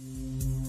Música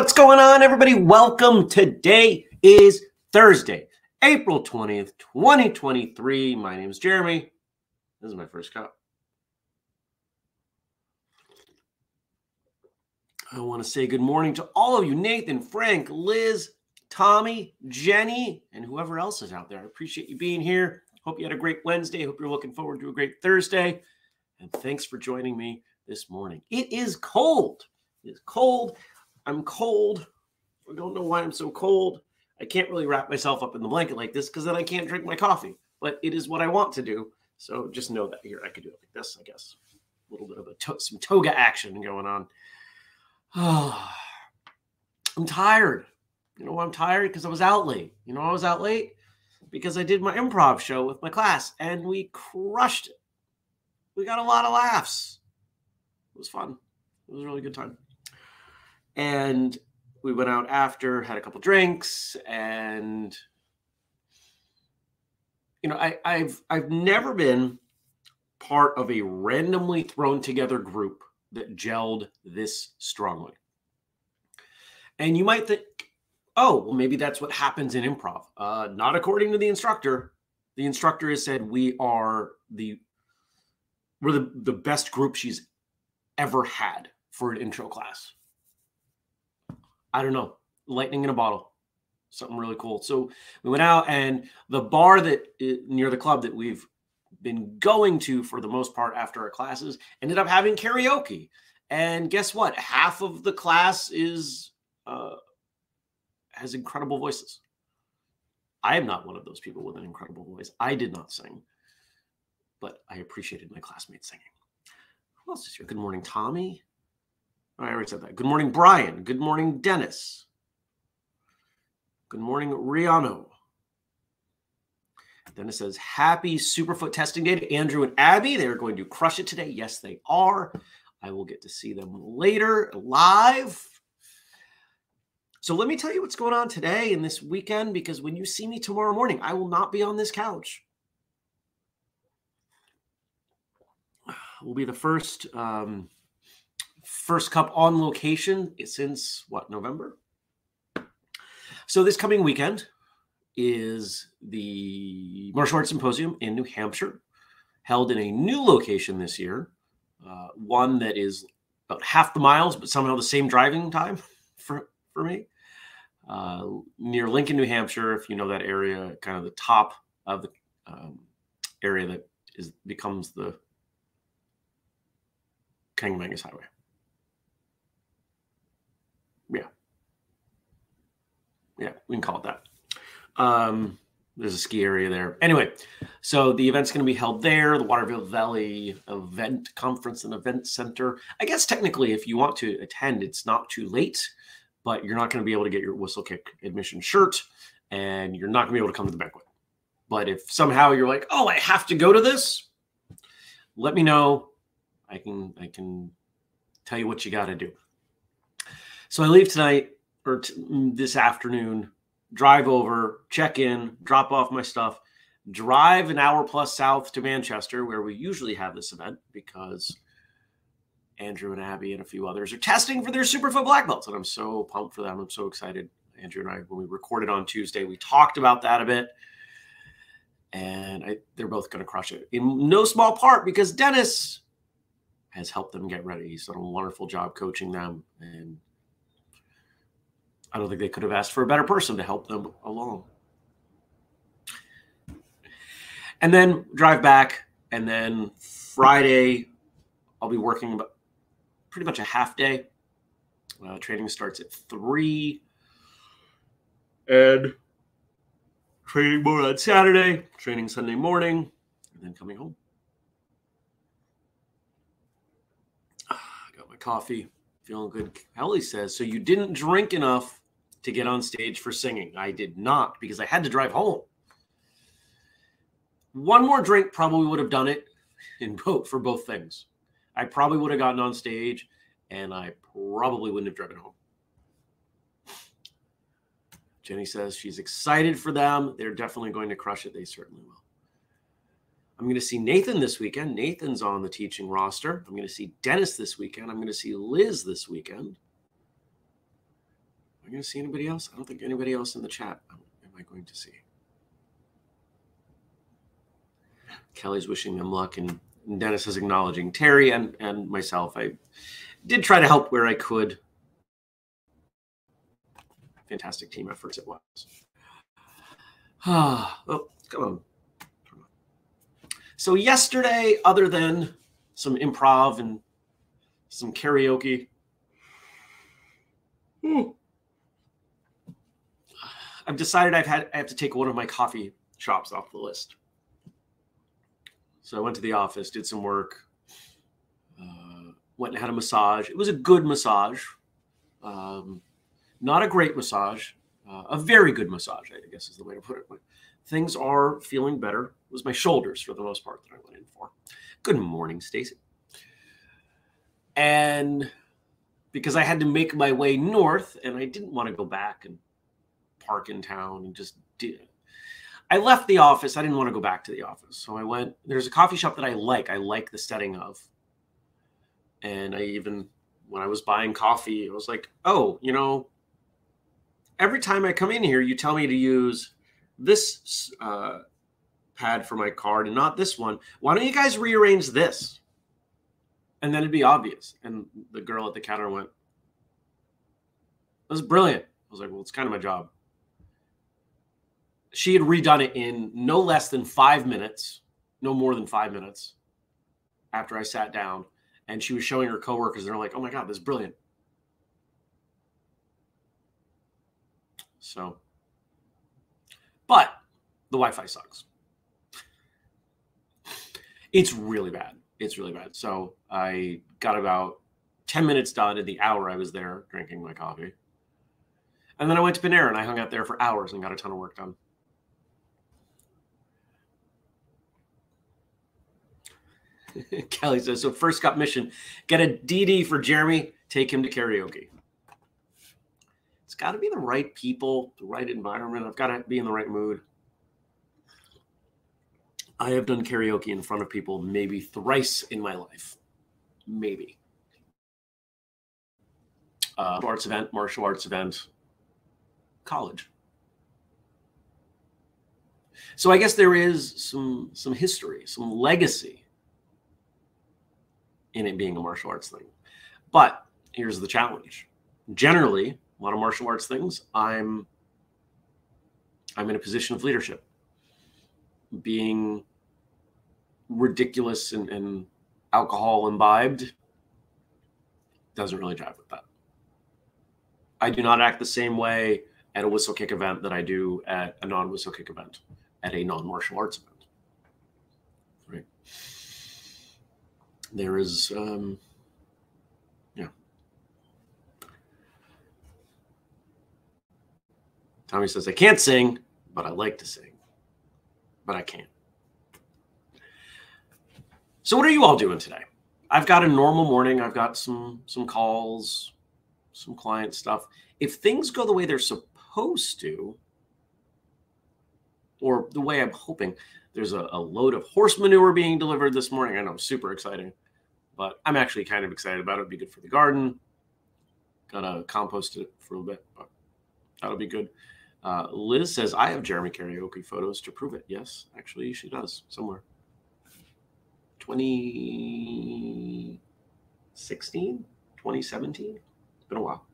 What's going on, everybody? Welcome. Today is Thursday, April 20th, 2023. My name is Jeremy. This is my first cup. I want to say good morning to all of you Nathan, Frank, Liz, Tommy, Jenny, and whoever else is out there. I appreciate you being here. Hope you had a great Wednesday. Hope you're looking forward to a great Thursday. And thanks for joining me this morning. It is cold. It's cold. I'm cold. I don't know why I'm so cold. I can't really wrap myself up in the blanket like this because then I can't drink my coffee. But it is what I want to do. So just know that here I could do it like this, I guess. A little bit of a to- some toga action going on. I'm tired. You know why I'm tired? Because I was out late. You know I was out late? Because I did my improv show with my class and we crushed it. We got a lot of laughs. It was fun. It was a really good time and we went out after, had a couple drinks, and you know, I, I've I've never been part of a randomly thrown together group that gelled this strongly. And you might think, oh, well, maybe that's what happens in improv. Uh, not according to the instructor. The instructor has said we are the we're the, the best group she's ever had for an intro class. I don't know, lightning in a bottle, something really cool. So we went out, and the bar that near the club that we've been going to for the most part after our classes ended up having karaoke. And guess what? Half of the class is uh, has incredible voices. I am not one of those people with an incredible voice. I did not sing, but I appreciated my classmates singing. Who else is here? Good morning, Tommy. I already said that. Good morning, Brian. Good morning, Dennis. Good morning, Riano. Dennis says, Happy Superfoot testing day to Andrew and Abby. They are going to crush it today. Yes, they are. I will get to see them later live. So let me tell you what's going on today and this weekend because when you see me tomorrow morning, I will not be on this couch. Will be the first um, first cup on location since what November. So this coming weekend is the Martial Arts Symposium in New Hampshire, held in a new location this year, uh, one that is about half the miles, but somehow the same driving time for for me. Uh, near Lincoln, New Hampshire, if you know that area, kind of the top of the um, area that is becomes the Kancamagus Highway. Yeah. Yeah, we can call it that. Um, there's a ski area there. Anyway, so the event's going to be held there, the Waterville Valley Event Conference and Event Center. I guess technically, if you want to attend, it's not too late, but you're not going to be able to get your Whistlekick admission shirt, and you're not going to be able to come to the banquet. But if somehow you're like, oh, I have to go to this, let me know. I can I can tell you what you got to do. So I leave tonight or t- mm, this afternoon, drive over, check in, drop off my stuff, drive an hour plus south to Manchester, where we usually have this event because Andrew and Abby and a few others are testing for their Superfoot black belts. And I'm so pumped for them. I'm so excited. Andrew and I, when we recorded on Tuesday, we talked about that a bit. And I, they're both going to crush it in no small part because Dennis has helped them get ready. He's done a wonderful job coaching them. And I don't think they could have asked for a better person to help them along. And then drive back, and then Friday, I'll be working about pretty much a half day. Uh, training starts at three, and training more on Saturday, training Sunday morning, and then coming home. I got my coffee, feeling good. Ellie says, So you didn't drink enough to get on stage for singing. I did not because I had to drive home. One more drink probably would have done it in both for both things. I probably would have gotten on stage and I probably wouldn't have driven home. Jenny says she's excited for them. They're definitely going to crush it. They certainly will. I'm going to see Nathan this weekend. Nathan's on the teaching roster. I'm going to see Dennis this weekend. I'm going to see Liz this weekend. I going to see anybody else? I don't think anybody else in the chat am I going to see. Kelly's wishing them luck, and Dennis is acknowledging Terry and, and myself. I did try to help where I could. Fantastic team efforts it was. Ah, oh, come on. So yesterday, other than some improv and some karaoke, hmm, I've decided I've had I have to take one of my coffee shops off the list. So I went to the office, did some work, uh, went and had a massage. It was a good massage, um, not a great massage, uh, a very good massage. I guess is the way to put it. But things are feeling better. It was my shoulders for the most part that I went in for. Good morning, Stacy. And because I had to make my way north, and I didn't want to go back and park in town and just did I left the office. I didn't want to go back to the office. So I went, there's a coffee shop that I like. I like the setting of. And I even, when I was buying coffee, I was like, oh, you know, every time I come in here, you tell me to use this uh, pad for my card and not this one. Why don't you guys rearrange this? And then it'd be obvious. And the girl at the counter went, that was brilliant. I was like, well, it's kind of my job she had redone it in no less than five minutes, no more than five minutes after I sat down. And she was showing her coworkers, and they're like, oh my God, this is brilliant. So, but the Wi Fi sucks. It's really bad. It's really bad. So I got about 10 minutes done in the hour I was there drinking my coffee. And then I went to Panera and I hung out there for hours and got a ton of work done. Kelly says, so first got mission, get a DD for Jeremy, take him to karaoke. It's got to be the right people, the right environment. I've got to be in the right mood. I have done karaoke in front of people maybe thrice in my life. Maybe. Uh, arts event, martial arts event, college. So I guess there is some some history, some legacy in it being a martial arts thing. But here's the challenge. Generally, a lot of martial arts things, I'm I'm in a position of leadership. Being ridiculous and, and alcohol imbibed doesn't really jive with that. I do not act the same way at a whistlekick event that I do at a non whistlekick event, at a non martial arts event. Right there is um, yeah. Tommy says i can't sing but i like to sing but i can't. So what are you all doing today? I've got a normal morning. I've got some some calls some client stuff. If things go the way they're supposed to or the way i'm hoping there's a, a, load of horse manure being delivered this morning. I know, super exciting, but I'm actually kind of excited about it. It'd be good for the garden. Gotta compost it for a little bit, but that'll be good. Uh, Liz says, I have Jeremy karaoke photos to prove it. Yes, actually, she does somewhere. 2016, 2017. It's been a while.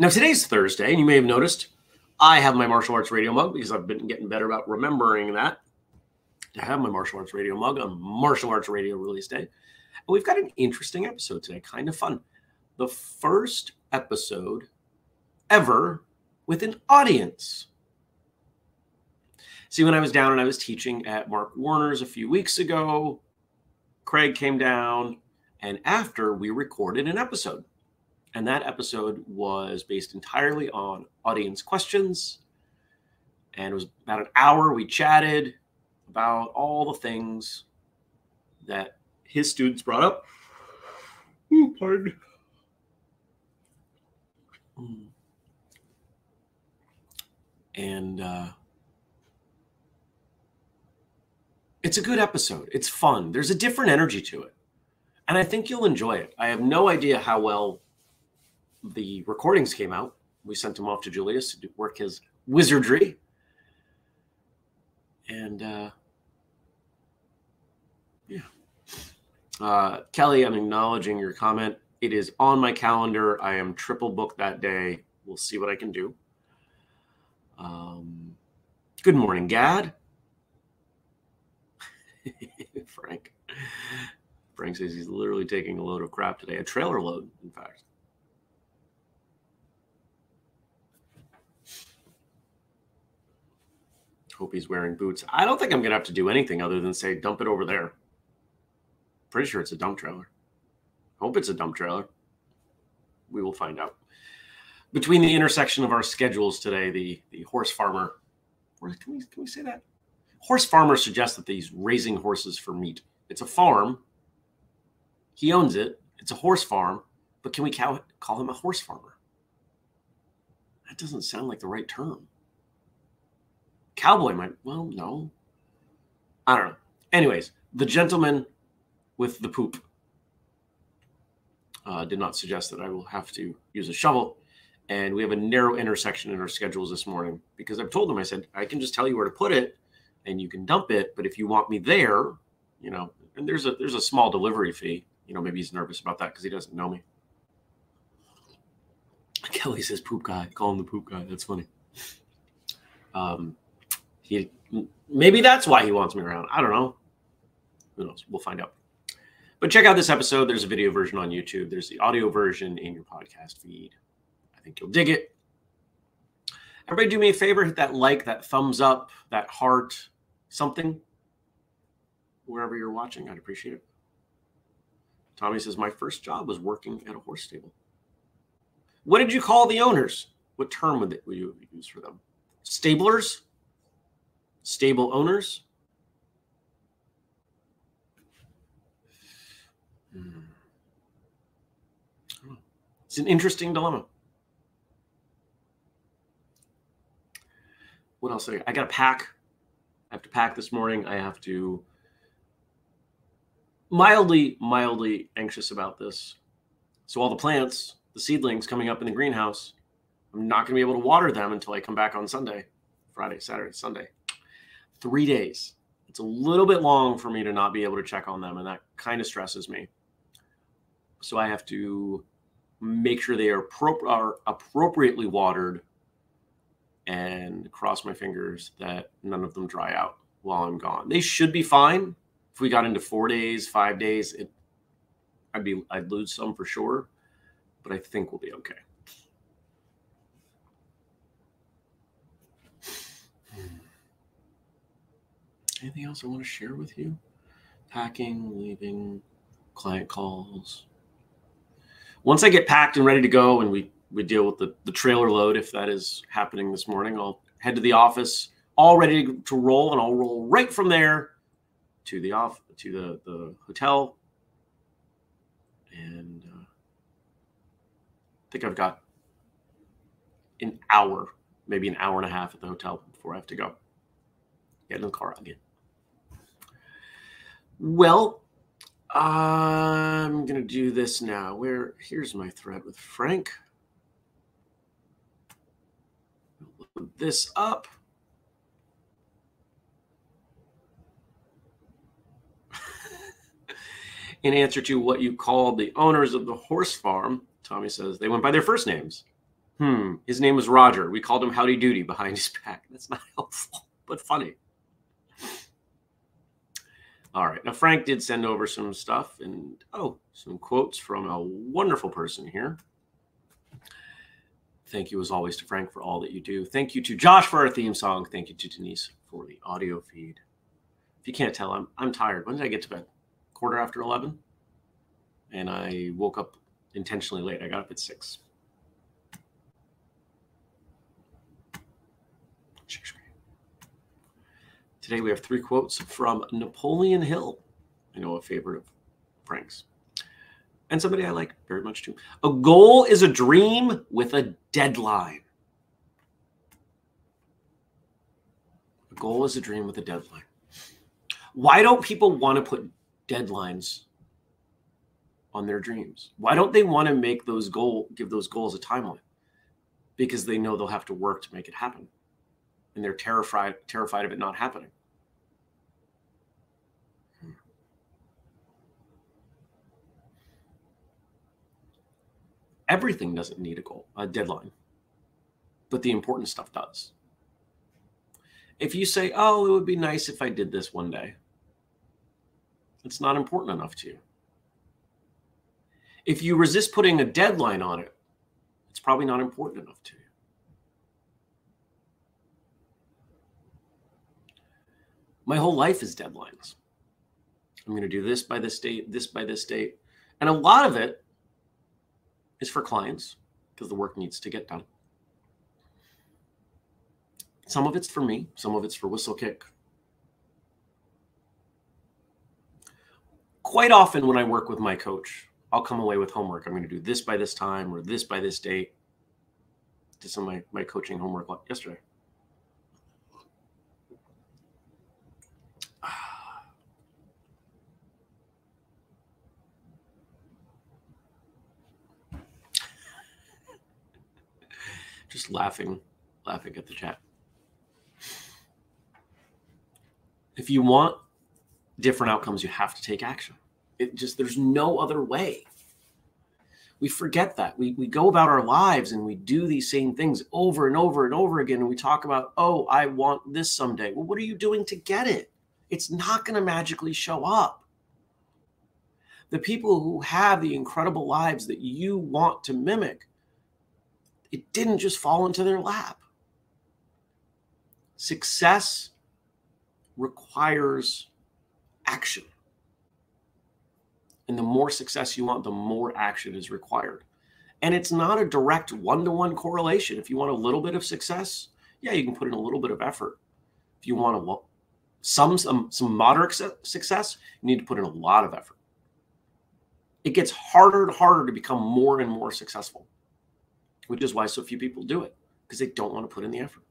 Now, today's Thursday, and you may have noticed I have my martial arts radio mug because I've been getting better about remembering that. I have my martial arts radio mug on martial arts radio release day. And we've got an interesting episode today, kind of fun. The first episode ever with an audience. See, when I was down and I was teaching at Mark Warner's a few weeks ago, Craig came down, and after we recorded an episode. And that episode was based entirely on audience questions. And it was about an hour. We chatted about all the things that his students brought up. Ooh, pardon. Hmm. And uh, It's a good episode. It's fun. There's a different energy to it. And I think you'll enjoy it. I have no idea how well the recordings came out. We sent him off to Julius to work his wizardry. And uh, yeah. Uh, Kelly, I'm acknowledging your comment. It is on my calendar. I am triple booked that day. We'll see what I can do. Um, good morning, Gad. Frank. Frank says he's literally taking a load of crap today, a trailer load, in fact. Hope he's wearing boots. I don't think I'm going to have to do anything other than say, dump it over there. Pretty sure it's a dump trailer. Hope it's a dump trailer. We will find out. Between the intersection of our schedules today, the, the horse farmer, can we, can we say that? Horse farmer suggests that he's raising horses for meat. It's a farm. He owns it. It's a horse farm. But can we call, call him a horse farmer? That doesn't sound like the right term. Cowboy might, well, no. I don't know. Anyways, the gentleman with the poop uh, did not suggest that I will have to use a shovel. And we have a narrow intersection in our schedules this morning because I've told them, I said, I can just tell you where to put it and you can dump it. But if you want me there, you know, and there's a there's a small delivery fee. You know, maybe he's nervous about that because he doesn't know me. Kelly says poop guy. Call him the poop guy. That's funny. Um, he maybe that's why he wants me around. I don't know. Who knows? We'll find out. But check out this episode. There's a video version on YouTube. There's the audio version in your podcast feed. I think you'll dig it. Everybody, do me a favor: hit that like, that thumbs up, that heart, something. Wherever you're watching, I'd appreciate it. Tommy says, My first job was working at a horse stable. What did you call the owners? What term would, they, would you use for them? Stablers? Stable owners. Hmm. It's an interesting dilemma. What else? I, I got to pack. I have to pack this morning. I have to mildly, mildly anxious about this. So all the plants, the seedlings coming up in the greenhouse, I'm not going to be able to water them until I come back on Sunday, Friday, Saturday, Sunday three days. It's a little bit long for me to not be able to check on them, and that kind of stresses me. So I have to make sure they are, are appropriately watered and cross my fingers that none of them dry out while I'm gone. They should be fine. If we got into four days, five days, it, I'd be I'd lose some for sure, but I think we'll be okay. Anything else I want to share with you? Packing, leaving, client calls. Once I get packed and ready to go and we, we deal with the, the trailer load, if that is happening this morning, I'll head to the office all ready to roll and I'll roll right from there to the off to the, the hotel. And uh, I think I've got an hour, maybe an hour and a half at the hotel before I have to go. Get in the car again. Well, I'm going to do this now. Where here's my thread with Frank. Load this up. In answer to what you called the owners of the horse farm, Tommy says they went by their first names. Hmm. His name was Roger. We called him Howdy Doody behind his back. That's not helpful, but funny. All right. Now, Frank did send over some stuff and, oh, some quotes from a wonderful person here. Thank you, as always, to Frank for all that you do. Thank you to Josh for our theme song. Thank you to Denise for the audio feed. If you can't tell, I'm, I'm tired. When did I get to bed? Quarter after 11? And I woke up intentionally late. I got up at 6. Today we have three quotes from Napoleon Hill. I know a favorite of Frank's. And somebody I like very much too. A goal is a dream with a deadline. A goal is a dream with a deadline. Why don't people want to put deadlines on their dreams? Why don't they want to make those goal give those goals a timeline? Because they know they'll have to work to make it happen. And they're terrified terrified of it not happening. Everything doesn't need a goal, a deadline. But the important stuff does. If you say, "Oh, it would be nice if I did this one day." It's not important enough to you. If you resist putting a deadline on it, it's probably not important enough to you. My whole life is deadlines. I'm going to do this by this date, this by this date. And a lot of it is for clients because the work needs to get done. Some of it's for me, some of it's for Whistlekick, quite often when I work with my coach, I'll come away with homework. I'm going to do this by this time or this by this date. Did some of my, my coaching homework yesterday. Just laughing, laughing at the chat. If you want different outcomes, you have to take action. It just, there's no other way. We forget that. We, we go about our lives and we do these same things over and over and over again. And we talk about, oh, I want this someday. Well, what are you doing to get it? It's not going to magically show up. The people who have the incredible lives that you want to mimic, it didn't just fall into their lap. Success requires action. And the more success you want, the more action is required. And it's not a direct one to one correlation. If you want a little bit of success, yeah, you can put in a little bit of effort. If you want a some some some moderate success, you need to put in a lot of effort. It gets harder and harder to become more and more successful, which is why so few people do it because they don't want to put in the effort.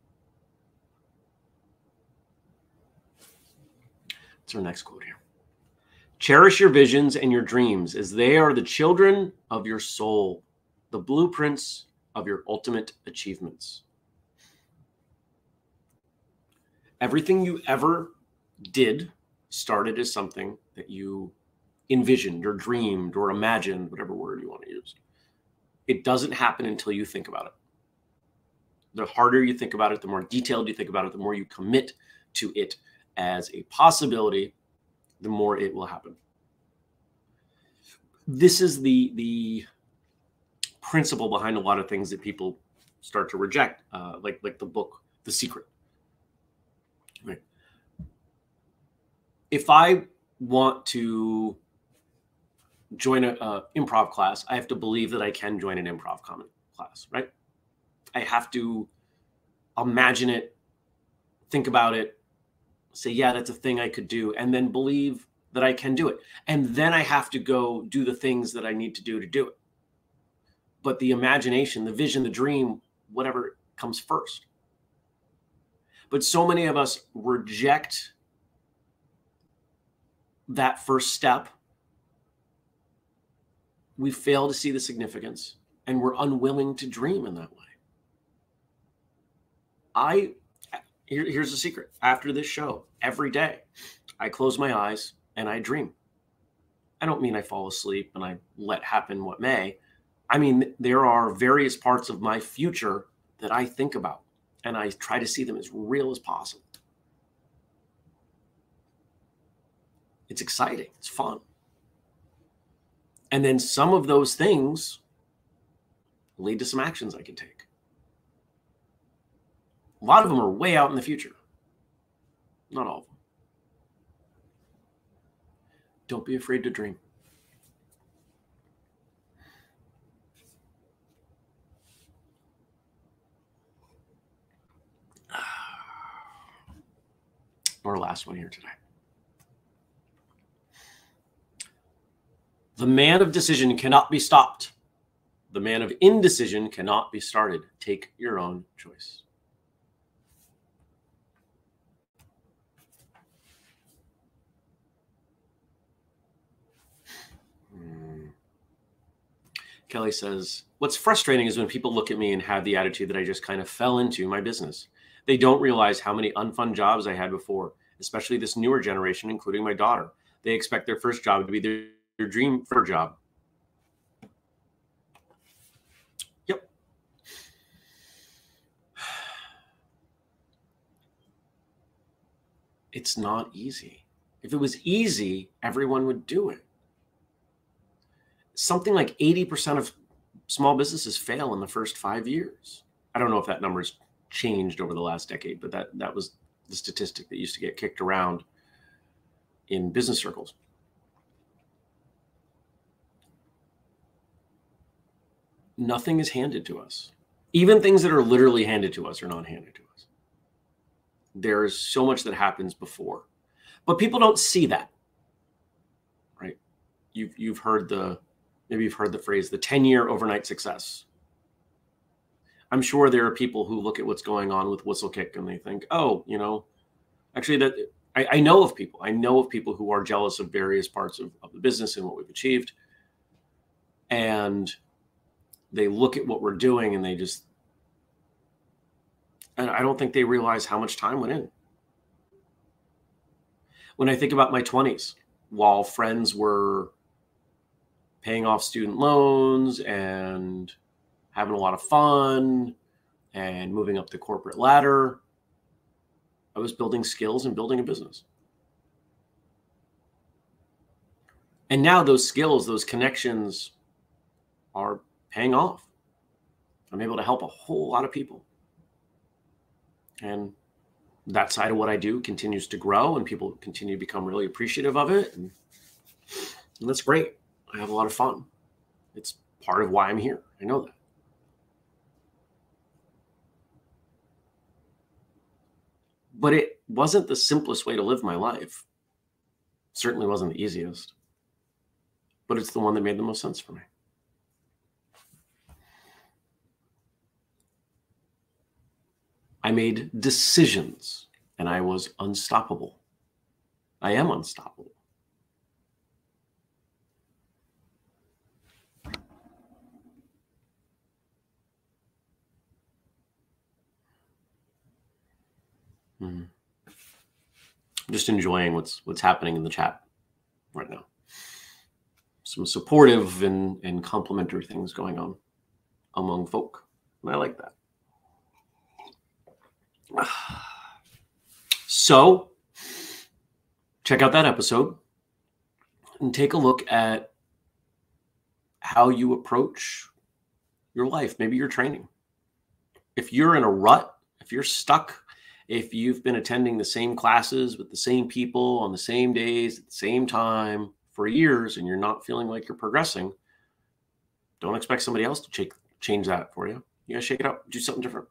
What's our next quote here? Cherish your visions and your dreams as they are the children of your soul, the blueprints of your ultimate achievements. Everything you ever did started as something that you envisioned or dreamed or imagined, whatever word you want to use. It doesn't happen until you think about it. The harder you think about it, the more detailed you think about it, the more you commit to it as a possibility, the more it will happen. This is the the principle behind a lot of things that people start to reject, uh, like like the book The Secret. Right. If I want to join a, improv class, I have to believe that I can join an improv comedy class, right? I have to imagine it, think about it, say, yeah, that's a thing I could do, and then believe that I can do it. And then I have to go do the things that I need to do to do it. But the imagination, the vision, the dream, whatever comes first. But so many of us reject that first step. We fail to see the significance and we're unwilling to dream in that way. I here, here's the secret. After this show every day i close my eyes and i dream. I don't mean i fall asleep and i let happen what may. I mean there are various parts of my future that i think about and i try to see them as real as possible. It's exciting. It's fun and then some of those things lead to some actions i can take a lot of them are way out in the future. Not all of them. Don't be afraid to dream. Our last one here today. The man of decision cannot be stopped. The man of indecision cannot be started. Take your own choice. Hmm. Kelly says, What's frustrating is when people look at me and have the attitude that I just kind of fell into my business. They don't realize how many unfun jobs I had before, especially this newer generation, including my daughter. They expect their first job to be their their dream for a job. Yep. It's not easy. If it was easy, everyone would do it. Something like 80% of small businesses fail in the first five years. I don't know if that number's changed over the last decade, but that that was the statistic that used to get kicked around in business circles. Nothing is handed to us. Even things that are literally handed to us are not handed to us. There is so much that happens before. But people don't see that. Right? You've you've heard the maybe you've heard the phrase the 10 year overnight success. I'm sure there are people who look at what's going on with Whistlekick and they think, oh, you know, actually that I, I know of people. I know of people who are jealous of various parts of, of the business and what we've achieved. And they look at what we're doing and they just and I don't think they realize how much time went in. When I think about my 20s, while friends were paying off student loans and having a lot of fun and moving up the corporate ladder. I was building skills and building a business. And now those skills, those connections are paying off. I'm able to help a whole lot of people. And that side of what I do continues to grow and people continue to become really appreciative of it. And, and that's great. I have a lot of fun. It's part of why I'm here. I know that. But it wasn't the simplest way to live my life. Certainly wasn't the easiest. But it's the one that made the most sense for me. I made decisions and I was unstoppable. I am unstoppable. Mm-hmm. Just enjoying what's what's happening in the chat right now. Some supportive and, and complimentary things going on among folk. And I like that. So, check out that episode and take a look at how you approach your life, maybe your training. If you're in a rut, if you're stuck if you've been attending the same classes with the same people on the same days at the same time for years and you're not feeling like you're progressing, don't expect somebody else to change that for you. You gotta shake it up, do something different.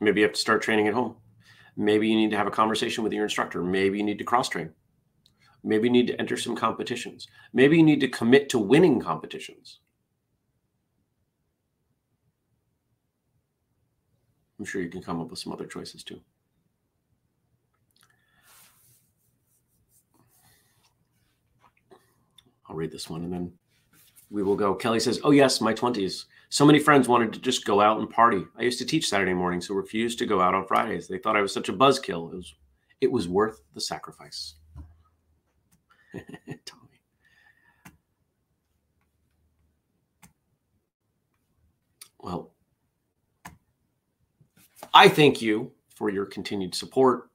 Maybe you have to start training at home. Maybe you need to have a conversation with your instructor. Maybe you need to cross train. Maybe you need to enter some competitions. Maybe you need to commit to winning competitions. I'm sure you can come up with some other choices too. I'll read this one and then we will go. Kelly says, Oh, yes, my 20s. So many friends wanted to just go out and party. I used to teach Saturday mornings, so refused to go out on Fridays. They thought I was such a buzzkill. It was, it was worth the sacrifice. Tommy. Well, I thank you for your continued support.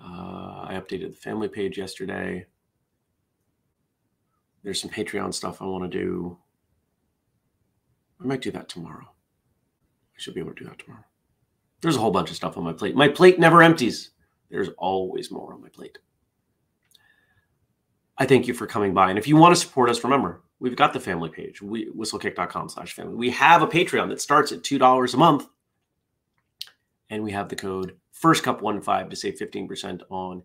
Uh, I updated the family page yesterday. There's some Patreon stuff I want to do. I might do that tomorrow. I should be able to do that tomorrow. There's a whole bunch of stuff on my plate. My plate never empties. There's always more on my plate. I thank you for coming by. And if you want to support us, remember, we've got the family page, we, whistlekick.com slash family. We have a Patreon that starts at $2 a month and we have the code first cup one five to save 15% on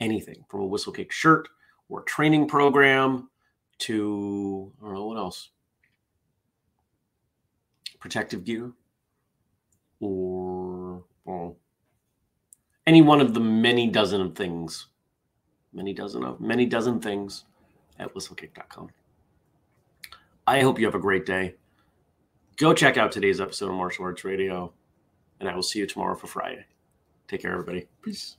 anything from a whistlekick shirt or training program to I don't know what else. Protective gear or any one of the many dozen of things. Many dozen of many dozen things at whistlekick.com. I hope you have a great day. Go check out today's episode of Martial Arts Radio, and I will see you tomorrow for Friday. Take care, everybody. Peace.